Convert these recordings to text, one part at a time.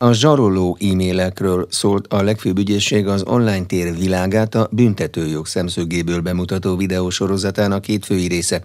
A zsaroló e-mailekről szólt a legfőbb ügyészség az online tér világát a büntetőjog szemszögéből bemutató videósorozatának két fői része.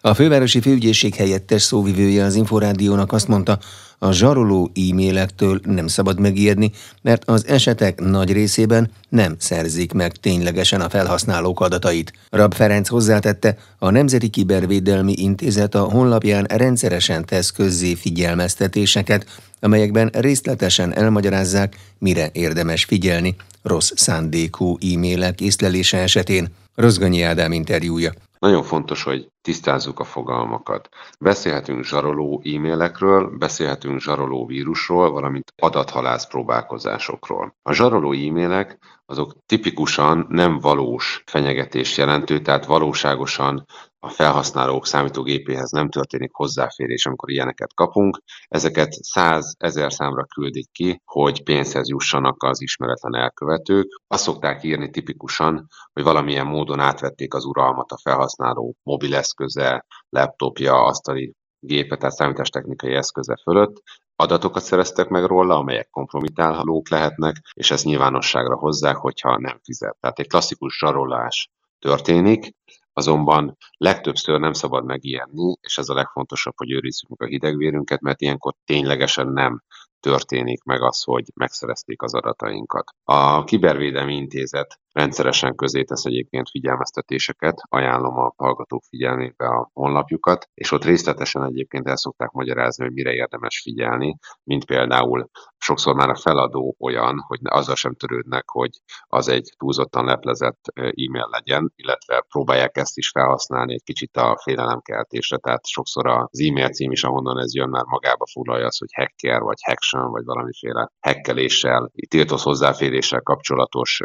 A fővárosi főügyészség helyettes szóvivője az Inforádiónak azt mondta, a zsaroló e-mailektől nem szabad megijedni, mert az esetek nagy részében nem szerzik meg ténylegesen a felhasználók adatait. Rab Ferenc hozzátette, a Nemzeti Kibervédelmi Intézet a honlapján rendszeresen tesz közzé figyelmeztetéseket, amelyekben részletesen elmagyarázzák, mire érdemes figyelni rossz szándékú e-mailek észlelése esetén. Rozgonyi Ádám interjúja. Nagyon fontos, hogy tisztázzuk a fogalmakat. Beszélhetünk zsaroló e-mailekről, beszélhetünk zsaroló vírusról, valamint adathalász próbálkozásokról. A zsaroló e-mailek azok tipikusan nem valós fenyegetés jelentő, tehát valóságosan a felhasználók számítógépéhez nem történik hozzáférés, amikor ilyeneket kapunk. Ezeket száz ezer számra küldik ki, hogy pénzhez jussanak az ismeretlen elkövetők. Azt szokták írni tipikusan, hogy valamilyen módon átvették az uralmat a felhasználó mobileszköze, laptopja, asztali gépe, tehát számítástechnikai eszköze fölött, adatokat szereztek meg róla, amelyek kompromitálhatók lehetnek, és ezt nyilvánosságra hozzák, hogyha nem fizet. Tehát egy klasszikus zsarolás történik, azonban legtöbbször nem szabad megijedni, és ez a legfontosabb, hogy őrizzük meg a hidegvérünket, mert ilyenkor ténylegesen nem történik meg az, hogy megszerezték az adatainkat. A Kibervédelmi Intézet rendszeresen közé tesz egyébként figyelmeztetéseket, ajánlom a hallgatók figyelmébe a honlapjukat, és ott részletesen egyébként el szokták magyarázni, hogy mire érdemes figyelni, mint például sokszor már a feladó olyan, hogy azzal sem törődnek, hogy az egy túlzottan leplezett e-mail legyen, illetve próbálják ezt is felhasználni egy kicsit a félelemkeltésre, tehát sokszor az e-mail cím is, ahonnan ez jön, már magába foglalja az, hogy hacker vagy haction, vagy valamiféle hekkeléssel, tiltott hozzáféréssel kapcsolatos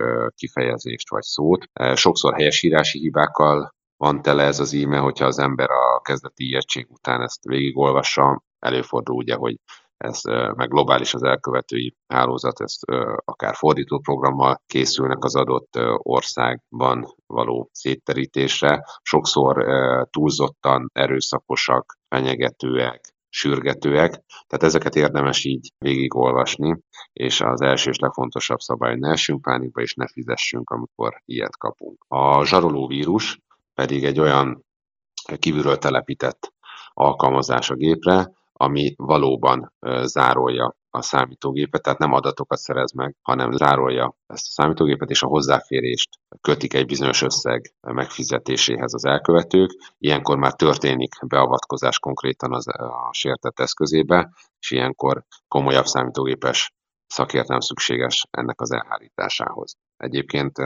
kifejezést vagy szót. Sokszor helyesírási hibákkal van tele ez az e-mail, hogyha az ember a kezdeti ijegység után ezt végigolvassa, előfordul ugye, hogy ez meg globális az elkövetői hálózat, ezt akár fordító programmal készülnek az adott országban való szétterítésre. Sokszor túlzottan erőszakosak, fenyegetőek, sürgetőek, tehát ezeket érdemes így végigolvasni, és az első és legfontosabb szabály, ne essünk pánikba, és ne fizessünk, amikor ilyet kapunk. A zsaroló vírus pedig egy olyan kívülről telepített alkalmazás a gépre, ami valóban zárolja a számítógépet, tehát nem adatokat szerez meg, hanem zárolja ezt a számítógépet, és a hozzáférést kötik egy bizonyos összeg megfizetéséhez az elkövetők. Ilyenkor már történik beavatkozás konkrétan az, a sértett eszközébe, és ilyenkor komolyabb számítógépes szakértelem szükséges ennek az elhárításához. Egyébként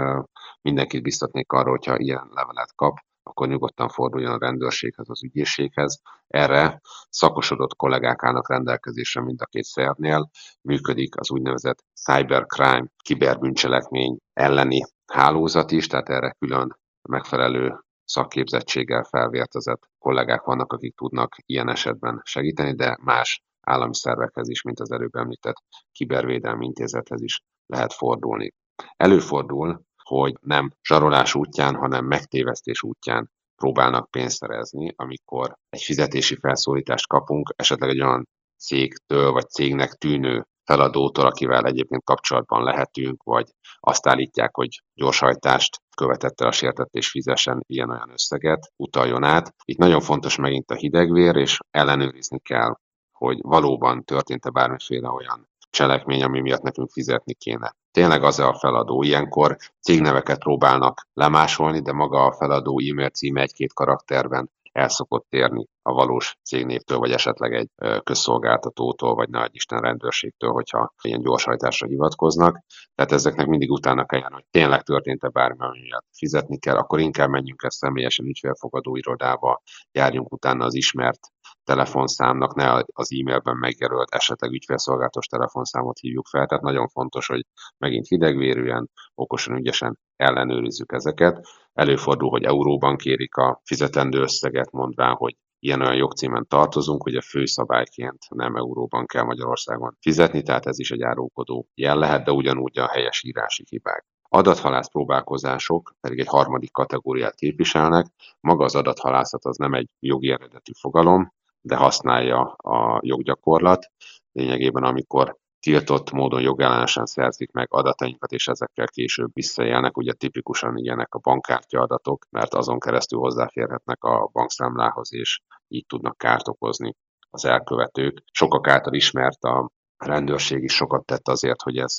mindenkit biztatnék arra, hogyha ilyen levelet kap, akkor nyugodtan forduljon a rendőrséghez, az ügyészséghez. Erre szakosodott kollégák állnak rendelkezésre mind a két szervnél. Működik az úgynevezett cybercrime, kiberbűncselekmény elleni hálózat is, tehát erre külön megfelelő szakképzettséggel felvértezett kollégák vannak, akik tudnak ilyen esetben segíteni, de más állami szervekhez is, mint az előbb említett kibervédelmi intézethez is lehet fordulni. Előfordul, hogy nem zsarolás útján, hanem megtévesztés útján próbálnak pénzt szerezni, amikor egy fizetési felszólítást kapunk, esetleg egy olyan cégtől vagy cégnek tűnő feladótól, akivel egyébként kapcsolatban lehetünk, vagy azt állítják, hogy gyorshajtást követett el a sértett és fizessen ilyen-olyan összeget, utaljon át. Itt nagyon fontos megint a hidegvér, és ellenőrizni kell, hogy valóban történt-e bármiféle olyan cselekmény, ami miatt nekünk fizetni kéne. Tényleg az a feladó. Ilyenkor cégneveket próbálnak lemásolni, de maga a feladó e-mail címe egy-két karakterben el szokott térni a valós cégnévtől, vagy esetleg egy közszolgáltatótól, vagy nagy Isten rendőrségtől, hogyha ilyen gyorshajtásra hivatkoznak. Tehát ezeknek mindig utána kell járni, hogy tényleg történt-e bármi, miatt fizetni kell, akkor inkább menjünk el személyesen ügyfélfogadó irodába, járjunk utána az ismert telefonszámnak, ne az e-mailben megjelölt esetleg ügyfélszolgálatos telefonszámot hívjuk fel. Tehát nagyon fontos, hogy megint hidegvérűen, okosan, ügyesen ellenőrizzük ezeket. Előfordul, hogy euróban kérik a fizetendő összeget, mondván, hogy ilyen-olyan jogcímen tartozunk, hogy a főszabályként nem euróban kell Magyarországon fizetni, tehát ez is egy árulkodó jel lehet, de ugyanúgy a helyes írási hibák. Adathalász próbálkozások pedig egy harmadik kategóriát képviselnek. Maga az adathalászat az nem egy jogi eredetű fogalom, de használja a joggyakorlat. Lényegében, amikor tiltott módon jogellenesen szerzik meg adatainkat, és ezekkel később visszaélnek. Ugye tipikusan ilyenek a bankkártya adatok, mert azon keresztül hozzáférhetnek a bankszámlához, és így tudnak kárt okozni az elkövetők. Sokak által ismert a rendőrség is sokat tett azért, hogy ez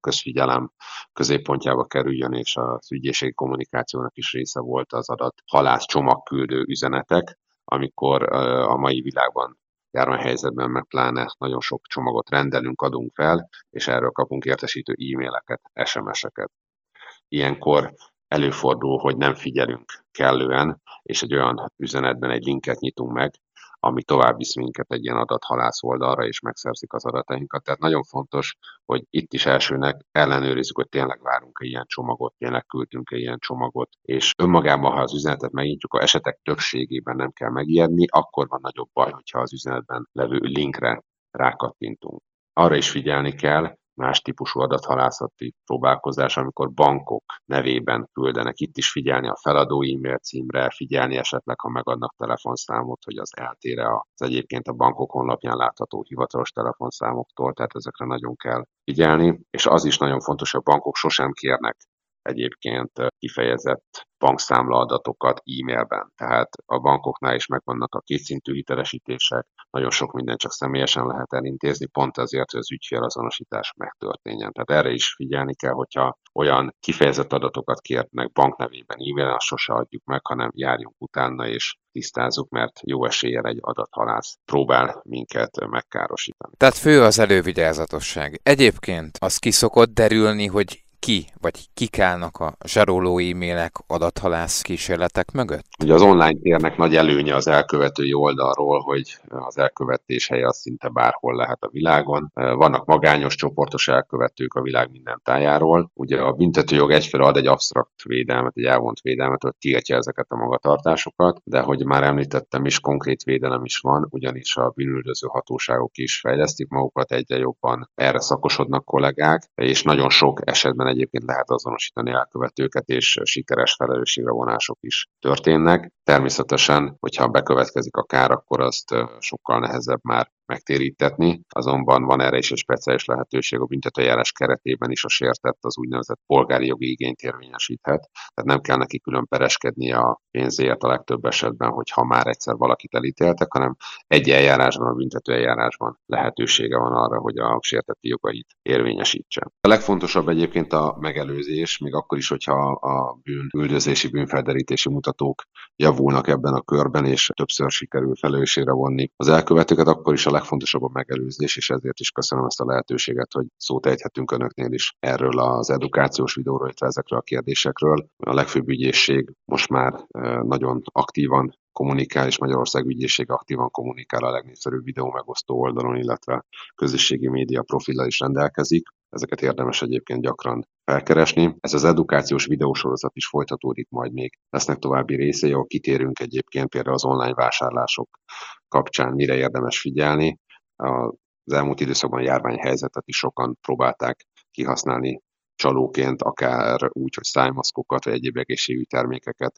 közfigyelem középpontjába kerüljön, és az ügyészségi kommunikációnak is része volt az adat halász csomagküldő üzenetek, amikor a mai világban járványhelyzetben meg pláne nagyon sok csomagot rendelünk, adunk fel, és erről kapunk értesítő e-maileket, SMS-eket. Ilyenkor előfordul, hogy nem figyelünk kellően, és egy olyan üzenetben egy linket nyitunk meg, ami tovább visz minket egy ilyen adathalász oldalra, és megszerzik az adatainkat. Tehát nagyon fontos, hogy itt is elsőnek ellenőrizzük, hogy tényleg várunk-e ilyen csomagot, tényleg küldtünk-e ilyen csomagot, és önmagában, ha az üzenetet megnyitjuk, a esetek többségében nem kell megijedni, akkor van nagyobb baj, hogyha az üzenetben levő linkre rákattintunk. Arra is figyelni kell, más típusú adathalászati próbálkozás, amikor bankok nevében küldenek. Itt is figyelni a feladó e-mail címre, figyelni esetleg, ha megadnak telefonszámot, hogy az eltére az egyébként a bankok honlapján látható hivatalos telefonszámoktól, tehát ezekre nagyon kell figyelni, és az is nagyon fontos, hogy a bankok sosem kérnek egyébként kifejezett bankszámla adatokat e-mailben. Tehát a bankoknál is megvannak a kétszintű hitelesítések, nagyon sok minden csak személyesen lehet elintézni, pont azért, hogy az ügyfélazonosítás megtörténjen. Tehát erre is figyelni kell, hogyha olyan kifejezett adatokat kérnek banknevében e-mailen, azt sose adjuk meg, hanem járjunk utána és tisztázzuk, mert jó eséllyel egy adathalász próbál minket megkárosítani. Tehát fő az elővigyázatosság. Egyébként az ki szokott derülni, hogy ki, vagy kik állnak a zsaroló e-mailek, adathalász kísérletek mögött? Ugye az online térnek nagy előnye az elkövetői oldalról, hogy az elkövetés helye az szinte bárhol lehet a világon. Vannak magányos csoportos elkövetők a világ minden tájáról. Ugye a büntetőjog egyfelől ad egy absztrakt védelmet, egy elvont védelmet, hogy tiltja ezeket a magatartásokat, de hogy már említettem is, konkrét védelem is van, ugyanis a bűnüldöző hatóságok is fejlesztik magukat, egyre jobban erre szakosodnak kollégák, és nagyon sok esetben egyébként lehet azonosítani elkövetőket, és sikeres felelősségre vonások is történnek. Természetesen, hogyha bekövetkezik a kár, akkor azt sokkal nehezebb már megtérítetni, azonban van erre is egy speciális lehetőség a büntetőjárás keretében is a sértett az úgynevezett polgári jogi igényt érvényesíthet, tehát nem kell neki külön pereskedni a pénzéért a legtöbb esetben, hogy ha már egyszer valakit elítéltek, hanem egy eljárásban, a büntetőeljárásban lehetősége van arra, hogy a sértetti jogait érvényesítse. A legfontosabb egyébként a megelőzés, még akkor is, hogyha a bűn, bűnfelderítési mutatók javulnak ebben a körben, és többször sikerül felelősségre vonni az elkövetőket, akkor is a legfontosabb a megelőzés, és ezért is köszönöm ezt a lehetőséget, hogy szót ejthetünk önöknél is erről az edukációs videóról, illetve ezekről a kérdésekről. A legfőbb ügyészség most már nagyon aktívan kommunikál, és Magyarország ügyészség aktívan kommunikál a legnépszerűbb videó megosztó oldalon, illetve közösségi média profillal is rendelkezik. Ezeket érdemes egyébként gyakran felkeresni. Ez az edukációs videósorozat is folytatódik majd még. Lesznek további részei, ahol kitérünk egyébként például az online vásárlások kapcsán, mire érdemes figyelni. Az elmúlt időszakban a járványhelyzetet is sokan próbálták kihasználni csalóként, akár úgy, hogy szájmaszkokat vagy egyéb egészségügyi termékeket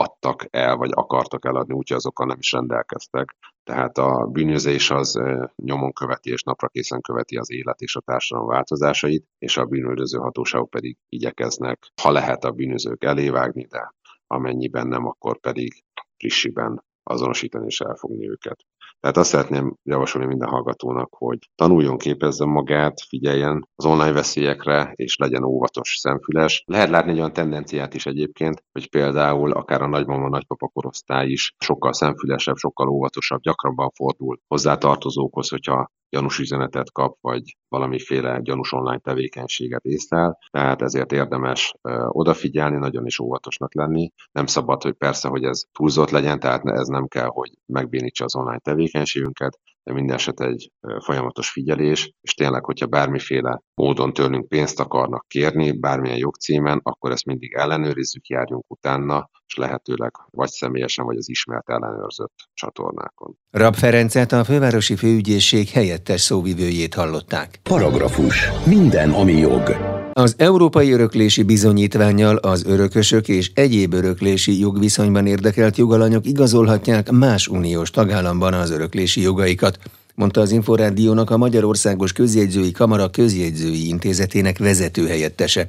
adtak el, vagy akartak eladni, úgyhogy azokkal nem is rendelkeztek. Tehát a bűnözés az nyomon követi és napra készen követi az élet és a társadalom változásait, és a bűnöldöző hatóságok pedig igyekeznek, ha lehet a bűnözők elévágni, de amennyiben nem, akkor pedig frissiben azonosítani és elfogni őket. Tehát azt szeretném javasolni minden hallgatónak, hogy tanuljon, képezzen magát, figyeljen az online veszélyekre, és legyen óvatos, szemfüles. Lehet látni egy olyan tendenciát is egyébként, hogy például akár a nagymama, nagypapa korosztály is sokkal szemfülesebb, sokkal óvatosabb, gyakrabban fordul hozzátartozókhoz, hogyha gyanús üzenetet kap, vagy valamiféle gyanús online tevékenységet észlel, tehát ezért érdemes odafigyelni, nagyon is óvatosnak lenni. Nem szabad, hogy persze, hogy ez túlzott legyen, tehát ez nem kell, hogy megbénítsa az online tevékenységünket, de minden eset egy folyamatos figyelés, és tényleg, hogyha bármiféle módon tőlünk pénzt akarnak kérni, bármilyen jogcímen, akkor ezt mindig ellenőrizzük, járjunk utána, és lehetőleg vagy személyesen, vagy az ismert ellenőrzött csatornákon. Rab Ferencet a fővárosi főügyészség helyettes szóvivőjét hallották. Paragrafus. Minden, ami jog. Az európai öröklési bizonyítványjal az örökösök és egyéb öröklési jogviszonyban érdekelt jogalanyok igazolhatják más uniós tagállamban az öröklési jogaikat. Mondta az Inforádiónak a Magyarországos Közjegyzői Kamara Közjegyzői Intézetének vezető helyettese.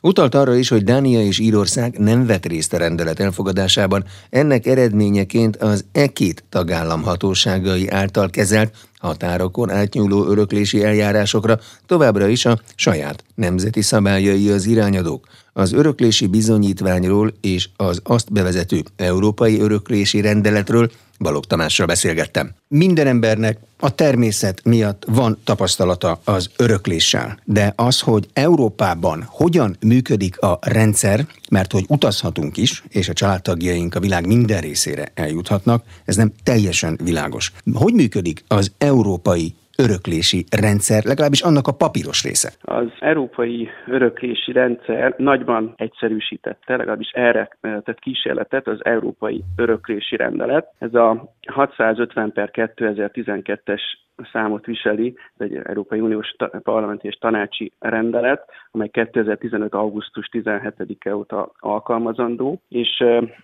Utalt arra is, hogy Dánia és Írország nem vett részt a rendelet elfogadásában, ennek eredményeként az E2 tagállam hatóságai által kezelt határokon átnyúló öröklési eljárásokra továbbra is a saját nemzeti szabályai az irányadók. Az öröklési bizonyítványról és az azt bevezető európai öröklési rendeletről Balog Tamással beszélgettem. Minden embernek a természet miatt van tapasztalata az örökléssel, de az, hogy Európában hogyan működik a rendszer, mert hogy utazhatunk is, és a családtagjaink a világ minden részére eljuthatnak, ez nem teljesen világos. Hogy működik az európai öröklési rendszer, legalábbis annak a papíros része? Az európai öröklési rendszer nagyban egyszerűsítette, legalábbis erre tett kísérletet az európai öröklési rendelet. Ez a 650 per 2012-es számot viseli, ez egy Európai Uniós Parlamenti és Tanácsi rendelet, amely 2015. augusztus 17-e óta alkalmazandó, és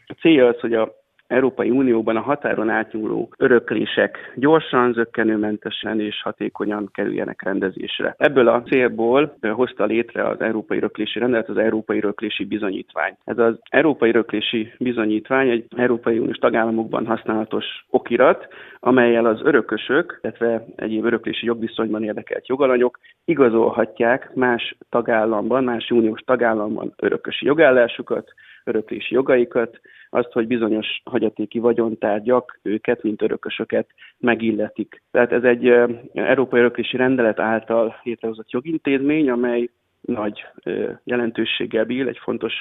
a célja az, hogy a Európai Unióban a határon átnyúló öröklések gyorsan, zöggenőmentesen és hatékonyan kerüljenek rendezésre. Ebből a célból hozta létre az Európai Öröklési Rendelet az Európai Öröklési Bizonyítvány. Ez az Európai Öröklési Bizonyítvány egy Európai Uniós tagállamokban használatos okirat, amelyel az örökösök, illetve egyéb öröklési jogviszonyban érdekelt jogalanyok igazolhatják más tagállamban, más uniós tagállamban örökösi jogállásukat, öröklési jogaikat, azt, hogy bizonyos hagyatéki vagyontárgyak őket, mint örökösöket megilletik. Tehát ez egy Európai Öröklési Rendelet által létrehozott jogintézmény, amely nagy jelentőséggel bír, egy fontos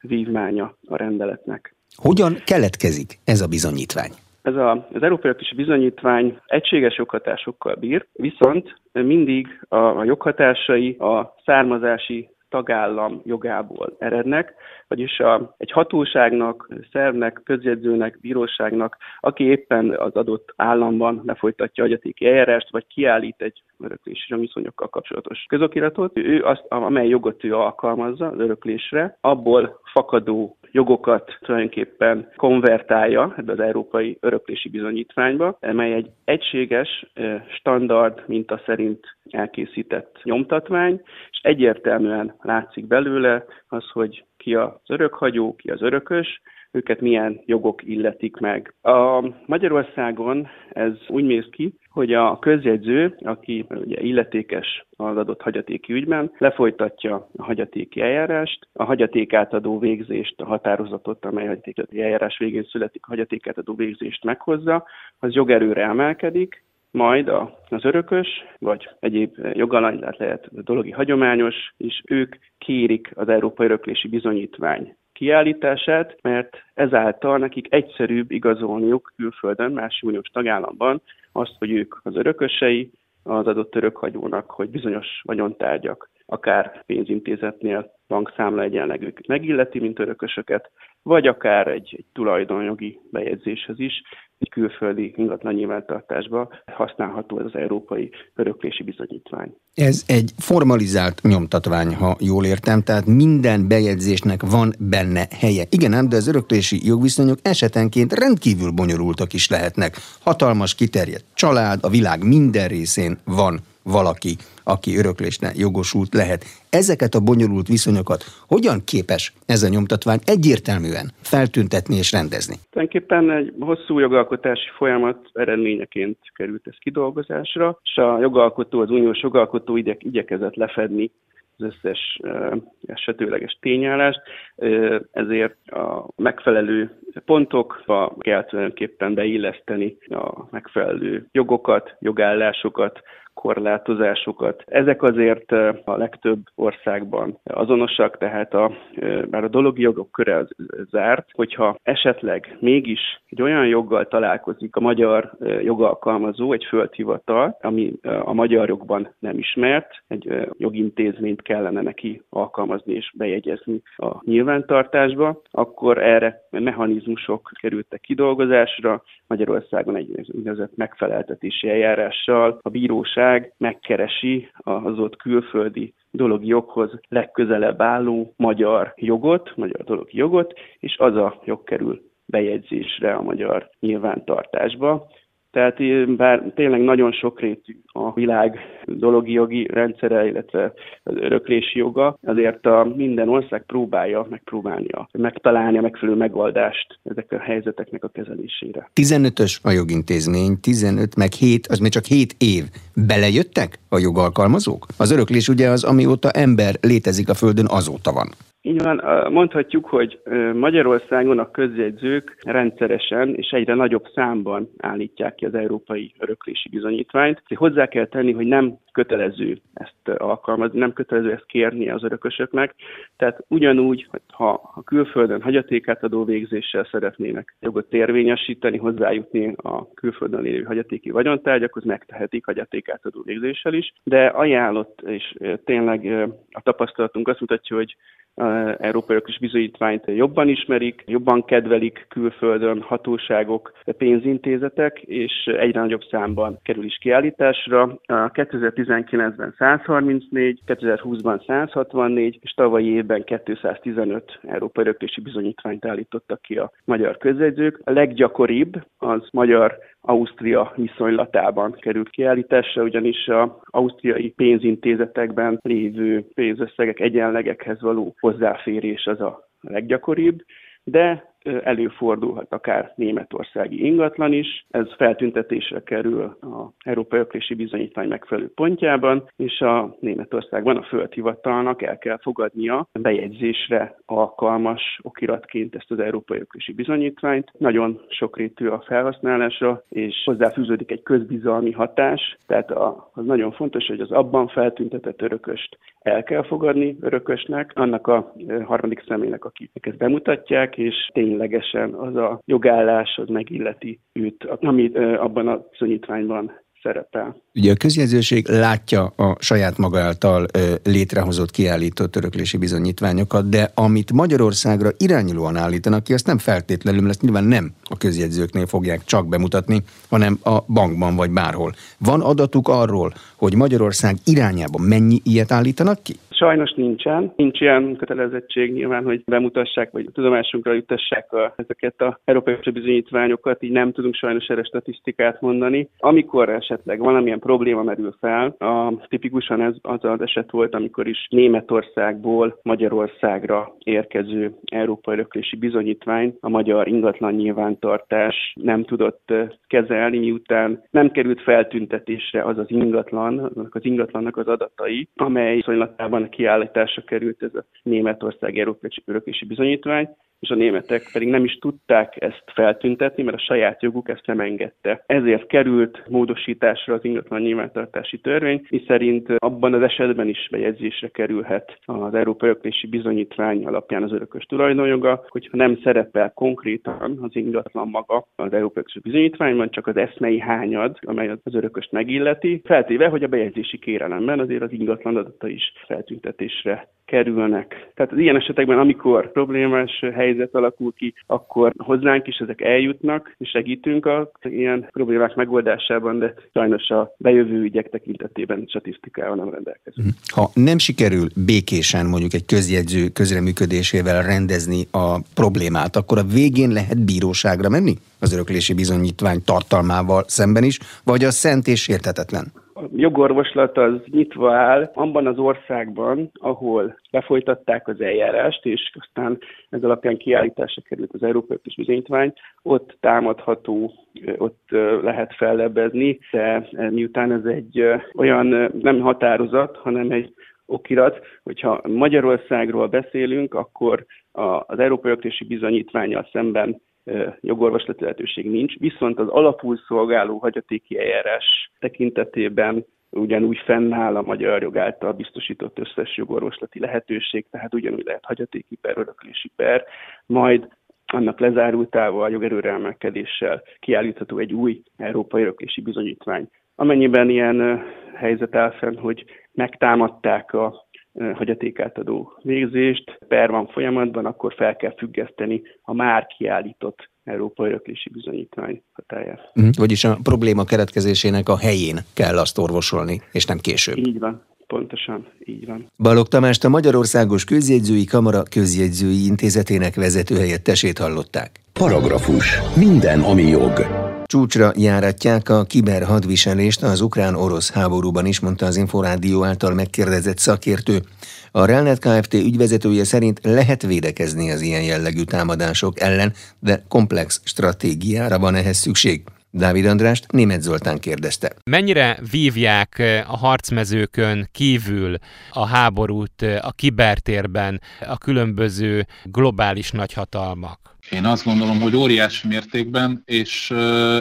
vívmánya a rendeletnek. Hogyan keletkezik ez a bizonyítvány? Ez a, az Európai Öröklési Bizonyítvány egységes joghatásokkal bír, viszont mindig a, a joghatásai a származási tagállam jogából erednek, vagyis a, egy hatóságnak, szervnek, közjegyzőnek, bíróságnak, aki éppen az adott államban lefolytatja agyatéki eljárást, vagy kiállít egy öröklési viszonyokkal kapcsolatos közokiratot, ő azt, amely jogot ő alkalmazza az öröklésre, abból fakadó jogokat tulajdonképpen konvertálja ebbe az Európai Öröklési Bizonyítványba, mely egy egységes, standard minta szerint elkészített nyomtatvány, és egyértelműen látszik belőle az, hogy ki az örökhagyó, ki az örökös, őket milyen jogok illetik meg. A Magyarországon ez úgy néz ki, hogy a közjegyző, aki ugye illetékes az adott hagyatéki ügyben, lefolytatja a hagyatéki eljárást, a hagyatékátadó végzést, a határozatot, amely hagyatéki eljárás végén születik, a hagyatékátadó végzést meghozza, az jogerőre emelkedik, majd az örökös, vagy egyéb jogalany, lehet, lehet dologi hagyományos, és ők kérik az Európai Öröklési Bizonyítvány kiállítását, mert ezáltal nekik egyszerűbb igazolniuk külföldön, más uniós tagállamban azt, hogy ők az örökösei az adott örökhagyónak, hogy bizonyos vagyontárgyak, akár pénzintézetnél bankszámla egyenleg őket megilleti, mint örökösöket, vagy akár egy, egy tulajdonjogi bejegyzéshez is, egy külföldi ingatlan nyilvántartásba használható ez az európai öröklési bizonyítvány. Ez egy formalizált nyomtatvány, ha jól értem, tehát minden bejegyzésnek van benne helye. Igen, ám, de az öröklési jogviszonyok esetenként rendkívül bonyolultak is lehetnek. Hatalmas kiterjedt család, a világ minden részén van valaki, aki öröklésne jogosult lehet. Ezeket a bonyolult viszonyokat hogyan képes ez a nyomtatvány egyértelműen feltüntetni és rendezni? Tulajdonképpen egy hosszú jogalkotási folyamat eredményeként került ez kidolgozásra, és a jogalkotó, az uniós jogalkotó igyek, igyekezett lefedni az összes esetőleges tényállást, ezért a megfelelő pontokba kell tulajdonképpen beilleszteni a megfelelő jogokat, jogállásokat, korlátozásokat. Ezek azért a legtöbb országban azonosak, tehát a, már a dologi jogok köre zárt, hogyha esetleg mégis egy olyan joggal találkozik a magyar jogalkalmazó, egy földhivatal, ami a magyar jogban nem ismert, egy jogintézményt kellene neki alkalmazni és bejegyezni a nyilvántartásba, akkor erre mechanizmusok kerültek kidolgozásra. Magyarországon egy úgynevezett megfeleltetési eljárással a bíróság megkeresi az ott külföldi dologi joghoz legközelebb álló magyar jogot, magyar dologi jogot, és az a jog kerül bejegyzésre a magyar nyilvántartásba. Tehát bár tényleg nagyon sokrétű a világ dologi jogi rendszere, illetve az öröklési joga, azért a minden ország próbálja megpróbálnia megtalálni a megfelelő megoldást ezek a helyzeteknek a kezelésére. 15-ös a jogintézmény, 15 meg 7, az még csak 7 év. Belejöttek a jogalkalmazók? Az öröklés ugye az, amióta ember létezik a Földön, azóta van. Így van, mondhatjuk, hogy Magyarországon a közjegyzők rendszeresen és egyre nagyobb számban állítják ki az európai öröklési bizonyítványt. Hozzá kell tenni, hogy nem kötelező ezt alkalmazni, nem kötelező ezt kérni az örökösöknek. Tehát ugyanúgy, ha, ha külföldön hagyatékátadó végzéssel szeretnének jogot érvényesíteni, hozzájutni a külföldön lévő hagyatéki vagyontárgyakhoz, megtehetik hagyatékátadó végzéssel is, de ajánlott, és tényleg a tapasztalatunk azt mutatja, hogy európai is bizonyítványt jobban ismerik, jobban kedvelik külföldön hatóságok, pénzintézetek, és egyre nagyobb számban kerül is kiállításra. 2019-ben 134, 2020-ban 164, és tavalyi évben 215 európai öröklési bizonyítványt állítottak ki a magyar közjegyzők. A leggyakoribb az magyar Ausztria viszonylatában került kiállításra, ugyanis a ausztriai pénzintézetekben lévő pénzösszegek egyenlegekhez való hozzáférés az a leggyakoribb, de előfordulhat akár németországi ingatlan is. Ez feltüntetésre kerül a Európai Öklési Bizonyítvány megfelelő pontjában, és a Németországban a földhivatalnak el kell fogadnia bejegyzésre alkalmas okiratként ezt az Európai Öklési Bizonyítványt. Nagyon sokrétű a felhasználása, és hozzáfűződik egy közbizalmi hatás, tehát az nagyon fontos, hogy az abban feltüntetett örököst el kell fogadni örökösnek, annak a harmadik személynek, akik ezt bemutatják, és tény ténylegesen az a jogállás, az megilleti őt, ami abban a bizonyítványban szerepel. Ugye a közjegyzőség látja a saját maga által létrehozott, kiállított öröklési bizonyítványokat, de amit Magyarországra irányulóan állítanak ki, azt nem feltétlenül, ezt nyilván nem a közjegyzőknél fogják csak bemutatni, hanem a bankban vagy bárhol. Van adatuk arról, hogy Magyarország irányában mennyi ilyet állítanak ki? Sajnos nincsen. Nincs ilyen kötelezettség nyilván, hogy bemutassák, vagy tudomásunkra jutassák a, ezeket a európai bizonyítványokat, így nem tudunk sajnos erre statisztikát mondani. Amikor esetleg valamilyen probléma merül fel, a, tipikusan ez az az eset volt, amikor is Németországból Magyarországra érkező európai öröklési bizonyítvány a magyar ingatlan nyilvántartás nem tudott kezelni, miután nem került feltüntetésre az az ingatlan, az ingatlannak az adatai, amely viszonylatában kiállításra került ez a Németország öröklési bizonyítvány, és a németek pedig nem is tudták ezt feltüntetni, mert a saját joguk ezt nem engedte. Ezért került módosításra az ingatlan nyilvántartási törvény, mi szerint abban az esetben is bejegyzésre kerülhet az Európai Öröklési Bizonyítvány alapján az örökös tulajdonjoga, hogyha nem szerepel konkrétan az ingatlan maga az Európai Örökös Bizonyítványban, csak az eszmei hányad, amely az örököst megilleti, feltéve, hogy a bejegyzési kérelemben azért az ingatlan adata is feltüntetésre kerülnek. Tehát az ilyen esetekben, amikor problémás helyzet alakul ki, akkor hozzánk is ezek eljutnak, és segítünk a ilyen problémák megoldásában, de sajnos a bejövő ügyek tekintetében statisztikával nem rendelkezünk. Mhm. Ha nem sikerül békésen mondjuk egy közjegyző közreműködésével rendezni a problémát, akkor a végén lehet bíróságra menni? Az öröklési bizonyítvány tartalmával szemben is, vagy a szent és érthetetlen? jogorvoslat az nyitva áll abban az országban, ahol befolytatták az eljárást, és aztán ez alapján kiállításra került az Európai Bizonyítvány, ott támadható, ott lehet fellebbezni, de miután ez egy olyan nem határozat, hanem egy okirat, hogyha Magyarországról beszélünk, akkor az Európai Öktési Bizonyítványjal szemben jogorvoslati lehetőség nincs, viszont az alapul szolgáló hagyatéki eljárás tekintetében ugyanúgy fennáll a magyar jog által biztosított összes jogorvoslati lehetőség, tehát ugyanúgy lehet hagyatéki per, öröklési per, majd annak lezárultával, jogerőre emelkedéssel kiállítható egy új európai öröklési bizonyítvány. Amennyiben ilyen helyzet áll fenn, hogy megtámadták a hagyatékátadó végzést, per van folyamatban, akkor fel kell függeszteni a már kiállított Európai Öröklési Bizonyítvány hatáját. Mm, vagyis a probléma keretkezésének a helyén kell azt orvosolni, és nem később. Így van. Pontosan, így van. Balog Tamást a Magyarországos Közjegyzői Kamara Közjegyzői Intézetének vezető helyettesét hallották. Paragrafus. Minden, ami jog. Csúcsra járatják a kiberhadviselést az ukrán-orosz háborúban is, mondta az Inforádió által megkérdezett szakértő. A Relnet Kft. ügyvezetője szerint lehet védekezni az ilyen jellegű támadások ellen, de komplex stratégiára van ehhez szükség. Dávid Andrást német Zoltán kérdezte. Mennyire vívják a harcmezőkön kívül a háborút a kibertérben a különböző globális nagyhatalmak? Én azt gondolom, hogy óriási mértékben, és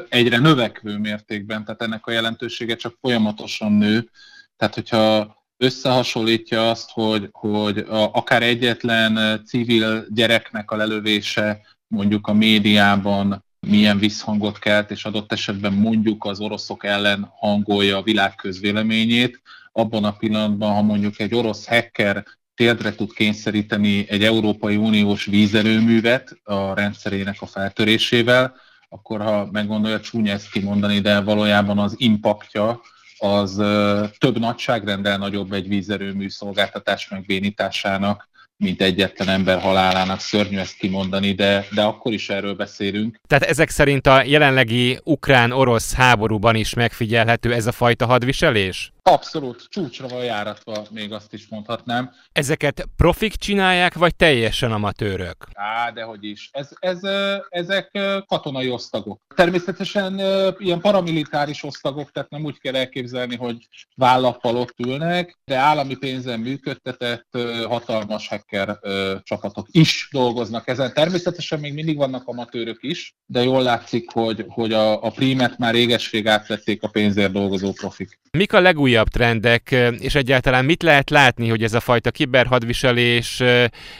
egyre növekvő mértékben, tehát ennek a jelentősége csak folyamatosan nő. Tehát, hogyha összehasonlítja azt, hogy, hogy a, akár egyetlen civil gyereknek a lelövése mondjuk a médiában milyen visszhangot kelt, és adott esetben mondjuk az oroszok ellen hangolja a világ közvéleményét, abban a pillanatban, ha mondjuk egy orosz hacker térdre tud kényszeríteni egy Európai Uniós vízerőművet a rendszerének a feltörésével, akkor ha meggondolja, csúnya ezt kimondani, de valójában az impaktja az több nagyságrendel nagyobb egy vízerőmű szolgáltatás megbénításának, mint egyetlen ember halálának. Szörnyű ezt kimondani, de, de akkor is erről beszélünk. Tehát ezek szerint a jelenlegi ukrán-orosz háborúban is megfigyelhető ez a fajta hadviselés? Abszolút, csúcsra van járatva, még azt is mondhatnám. Ezeket profik csinálják, vagy teljesen amatőrök? Á, dehogy is. Ez, ez, ezek katonai osztagok. Természetesen ilyen paramilitáris osztagok, tehát nem úgy kell elképzelni, hogy vállappal ott ülnek, de állami pénzen működtetett hatalmas hacker csapatok is dolgoznak ezen. Természetesen még mindig vannak amatőrök is, de jól látszik, hogy, hogy a, a prímet már réges-rég átvették a pénzért dolgozó profik. Mik a legújabb újabb trendek, és egyáltalán mit lehet látni, hogy ez a fajta kiberhadviselés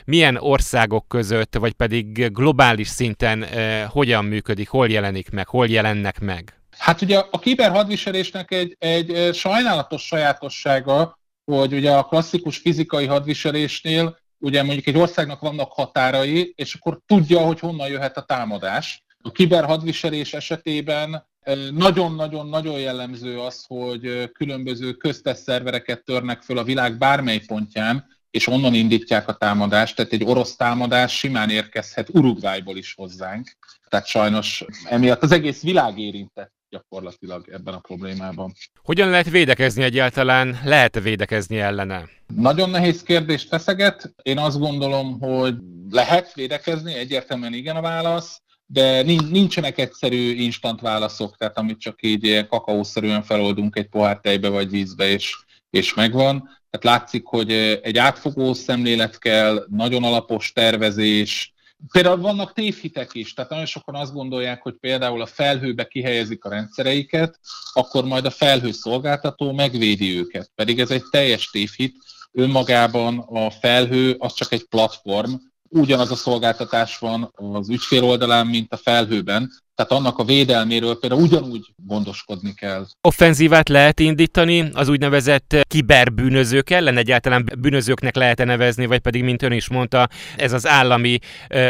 milyen országok között, vagy pedig globális szinten hogyan működik, hol jelenik meg, hol jelennek meg? Hát ugye a kiberhadviselésnek egy, egy sajnálatos sajátossága, hogy ugye a klasszikus fizikai hadviselésnél ugye mondjuk egy országnak vannak határai, és akkor tudja, hogy honnan jöhet a támadás. A kiberhadviselés esetében nagyon-nagyon-nagyon jellemző az, hogy különböző köztes szervereket törnek föl a világ bármely pontján, és onnan indítják a támadást, tehát egy orosz támadás simán érkezhet Uruguayból is hozzánk. Tehát sajnos emiatt az egész világ érintett gyakorlatilag ebben a problémában. Hogyan lehet védekezni egyáltalán? Lehet védekezni ellene? Nagyon nehéz kérdést feszeget. Én azt gondolom, hogy lehet védekezni, egyértelműen igen a válasz de nincsenek egyszerű instant válaszok, tehát amit csak így kakaószerűen feloldunk egy pohár tejbe vagy vízbe, és, és megvan. Tehát látszik, hogy egy átfogó szemlélet kell, nagyon alapos tervezés, Például vannak tévhitek is, tehát nagyon sokan azt gondolják, hogy például a felhőbe kihelyezik a rendszereiket, akkor majd a felhő szolgáltató megvédi őket. Pedig ez egy teljes tévhit, önmagában a felhő az csak egy platform, ugyanaz a szolgáltatás van az ügyfél oldalán, mint a felhőben, tehát annak a védelméről például ugyanúgy gondoskodni kell. Offenzívát lehet indítani az úgynevezett kiberbűnözők ellen, egyáltalán bűnözőknek lehet-e nevezni, vagy pedig, mint ön is mondta, ez az állami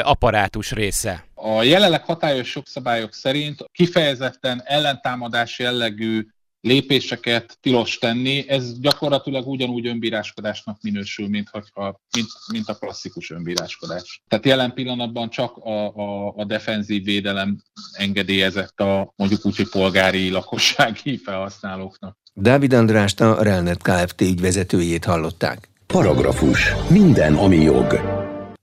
apparátus része? A jelenleg hatályos jogszabályok szerint kifejezetten ellentámadás jellegű lépéseket tilos tenni, ez gyakorlatilag ugyanúgy önbíráskodásnak minősül, mint, a, mint, mint a klasszikus önbíráskodás. Tehát jelen pillanatban csak a, a, a defenzív védelem engedélyezett a mondjuk úgy, hogy polgári lakossági felhasználóknak. Dávid Andrást a Relnet Kft. ügyvezetőjét hallották. Paragrafus. Minden, ami jog.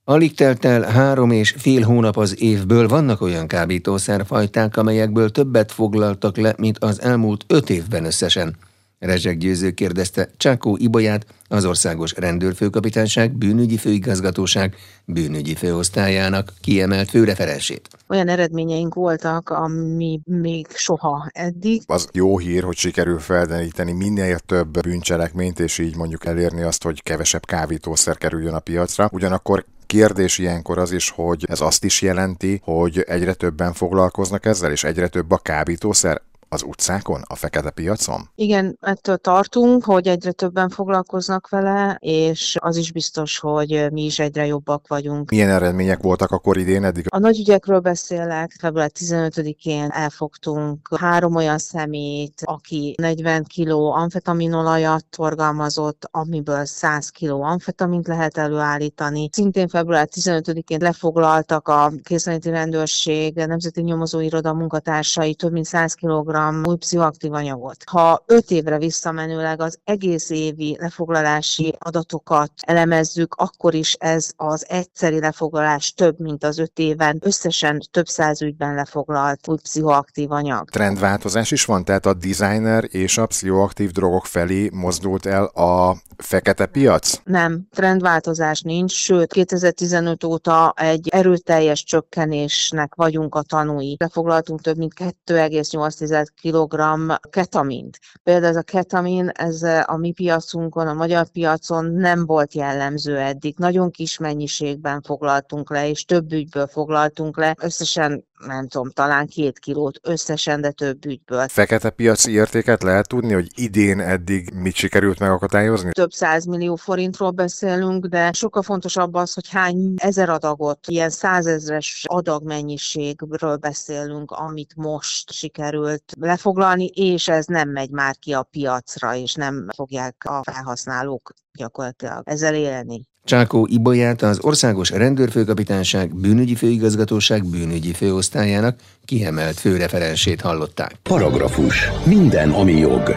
Alig telt el három és fél hónap az évből, vannak olyan kábítószerfajták, amelyekből többet foglaltak le, mint az elmúlt öt évben összesen. Rezsek Győző kérdezte Csákó Ibolyát, az Országos Rendőrfőkapitányság bűnügyi főigazgatóság bűnügyi főosztályának kiemelt főreferensét. Olyan eredményeink voltak, ami még soha eddig. Az jó hír, hogy sikerül felderíteni minél több bűncselekményt, és így mondjuk elérni azt, hogy kevesebb kábítószer kerüljön a piacra. Ugyanakkor Kérdés ilyenkor az is, hogy ez azt is jelenti, hogy egyre többen foglalkoznak ezzel, és egyre több a kábítószer, az utcákon, a fekete piacon? Igen, ettől tartunk, hogy egyre többen foglalkoznak vele, és az is biztos, hogy mi is egyre jobbak vagyunk. Milyen eredmények voltak akkor idén eddig? A nagy ügyekről beszélek, február 15-én elfogtunk három olyan szemét, aki 40 kg amfetaminolajat forgalmazott, amiből 100 kg amfetamint lehet előállítani. Szintén február 15-én lefoglaltak a készenléti rendőrség, a Nemzeti Nyomozóiroda munkatársai több mint 100 kg új pszichoaktív anyagot. Ha 5 évre visszamenőleg az egész évi lefoglalási adatokat elemezzük, akkor is ez az egyszeri lefoglalás több, mint az 5 éven összesen több száz ügyben lefoglalt új pszichoaktív anyag. Trendváltozás is van, tehát a designer és a pszichoaktív drogok felé mozdult el a fekete piac? Nem, trendváltozás nincs, sőt 2015 óta egy erőteljes csökkenésnek vagyunk a tanúi. Lefoglaltunk több mint 2,8 kg ketamint. Például ez a ketamin, ez a mi piacunkon, a magyar piacon nem volt jellemző eddig. Nagyon kis mennyiségben foglaltunk le, és több ügyből foglaltunk le. Összesen nem tudom, talán két kilót összesen, de több ügyből. Fekete piaci értéket lehet tudni, hogy idén eddig mit sikerült megakadályozni? Több százmillió forintról beszélünk, de sokkal fontosabb az, hogy hány ezer adagot, ilyen százezres adagmennyiségről beszélünk, amit most sikerült lefoglalni, és ez nem megy már ki a piacra, és nem fogják a felhasználók gyakorlatilag ezzel élni. Csákó Ibolyát az Országos Rendőrfőkapitányság bűnügyi főigazgatóság bűnügyi főosztályának kiemelt főreferensét hallották. Paragrafus. Minden, ami jog.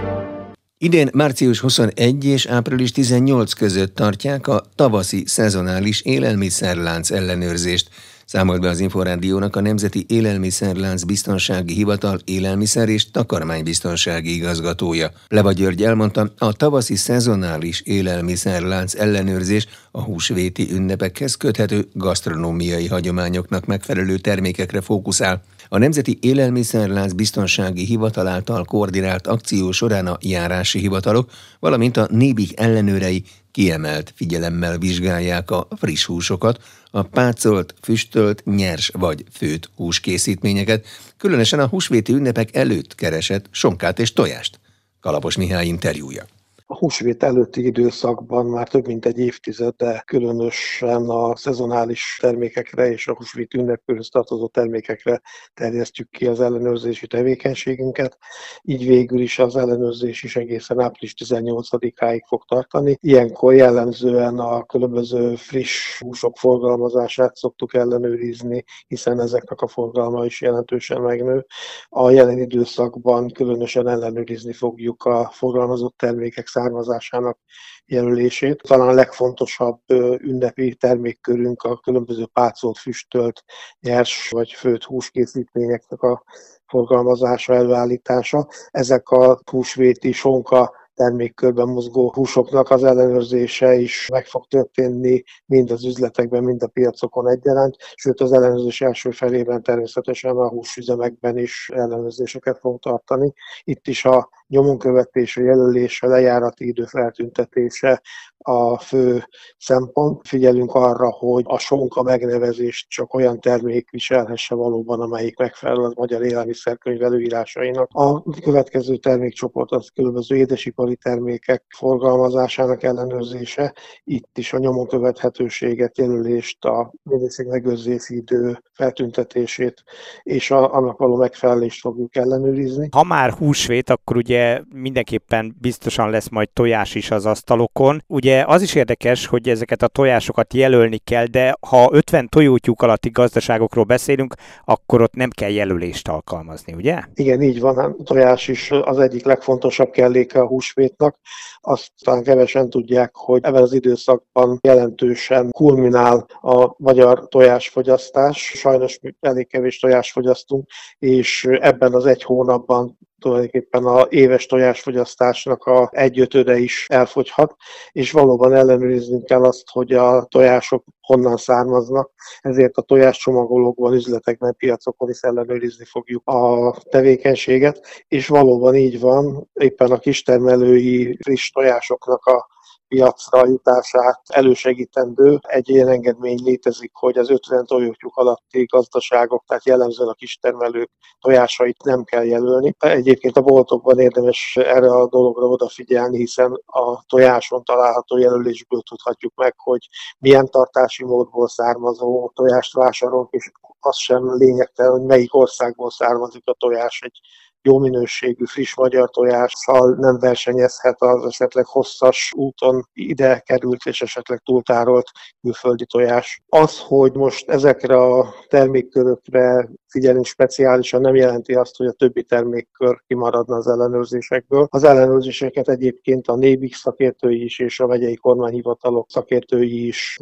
Idén március 21 és április 18 között tartják a tavaszi szezonális élelmiszerlánc ellenőrzést, Számolt be az Inforádiónak a Nemzeti Élelmiszerlánc Biztonsági Hivatal élelmiszer és takarmánybiztonsági igazgatója. Leva György elmondta, a tavaszi szezonális élelmiszerlánc ellenőrzés a húsvéti ünnepekhez köthető gasztronómiai hagyományoknak megfelelő termékekre fókuszál. A Nemzeti Élelmiszerlánc Biztonsági Hivatal által koordinált akció során a járási hivatalok, valamint a nébik ellenőrei kiemelt figyelemmel vizsgálják a friss húsokat, a pácolt, füstölt, nyers vagy főt húskészítményeket, különösen a húsvéti ünnepek előtt keresett sonkát és tojást. Kalapos Mihály interjúja a húsvét előtti időszakban már több mint egy évtizede különösen a szezonális termékekre és a húsvét ünnepőhöz tartozó termékekre terjesztjük ki az ellenőrzési tevékenységünket. Így végül is az ellenőrzés is egészen április 18-áig fog tartani. Ilyenkor jellemzően a különböző friss húsok forgalmazását szoktuk ellenőrizni, hiszen ezeknek a forgalma is jelentősen megnő. A jelen időszakban különösen ellenőrizni fogjuk a forgalmazott termékek származásának jelölését. Talán legfontosabb ünnepi termékkörünk a különböző pácolt, füstölt, nyers vagy főtt húskészítményeknek a forgalmazása, előállítása. Ezek a húsvéti sonka termékkörben mozgó húsoknak az ellenőrzése is meg fog történni mind az üzletekben, mind a piacokon egyaránt, sőt az ellenőrzés első felében természetesen a húsüzemekben is ellenőrzéseket fog tartani. Itt is a nyomonkövetése, jelölése, lejárati idő feltüntetése a fő szempont. Figyelünk arra, hogy a sonka megnevezést csak olyan termék viselhesse valóban, amelyik megfelel a magyar élelmiszerkönyv előírásainak. A következő termékcsoport az különböző édesipari termékek forgalmazásának ellenőrzése. Itt is a nyomon követhetőséget, jelölést, a minőség megőrzési idő feltüntetését és a, annak való megfelelést fogjuk ellenőrizni. Ha már húsvét, akkor ugye mindenképpen biztosan lesz majd tojás is az asztalokon. Ugye az is érdekes, hogy ezeket a tojásokat jelölni kell, de ha 50 tojótyúk alatti gazdaságokról beszélünk, akkor ott nem kell jelölést alkalmazni, ugye? Igen, így van. A tojás is az egyik legfontosabb kelléke a húsvétnak. Azt talán kevesen tudják, hogy ebben az időszakban jelentősen kulminál a magyar tojásfogyasztás. Sajnos elég kevés tojást fogyasztunk, és ebben az egy hónapban tulajdonképpen a éves tojásfogyasztásnak a egyötöde is elfogyhat, és valóban ellenőrizni kell azt, hogy a tojások honnan származnak, ezért a tojáscsomagolókban, üzletekben, piacokon is ellenőrizni fogjuk a tevékenységet, és valóban így van, éppen a kistermelői friss tojásoknak a piacra jutását elősegítendő. Egy ilyen engedmény létezik, hogy az 50 tojótyúk alatti gazdaságok, tehát jellemzően a kistermelők tojásait nem kell jelölni. Egyébként a boltokban érdemes erre a dologra odafigyelni, hiszen a tojáson található jelölésből tudhatjuk meg, hogy milyen tartási módból származó tojást vásárolunk, és az sem lényegtelen, hogy melyik országból származik a tojás. Egy jó minőségű friss magyar tojással nem versenyezhet az esetleg hosszas úton ide került és esetleg túltárolt külföldi tojás. Az, hogy most ezekre a termékkörökre figyelünk speciálisan, nem jelenti azt, hogy a többi termékkör kimaradna az ellenőrzésekből. Az ellenőrzéseket egyébként a NÉBIK szakértői is és a megyei kormányhivatalok szakértői is.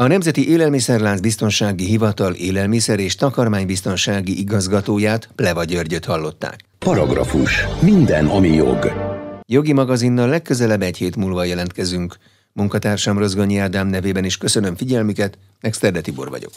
A Nemzeti Élelmiszerlánc Biztonsági Hivatal élelmiszer és takarmánybiztonsági igazgatóját Pleva Györgyöt hallották. Paragrafus. Minden, ami jog. Jogi magazinnal legközelebb egy hét múlva jelentkezünk. Munkatársam Rozgonyi Ádám nevében is köszönöm figyelmüket, Exterde Tibor vagyok.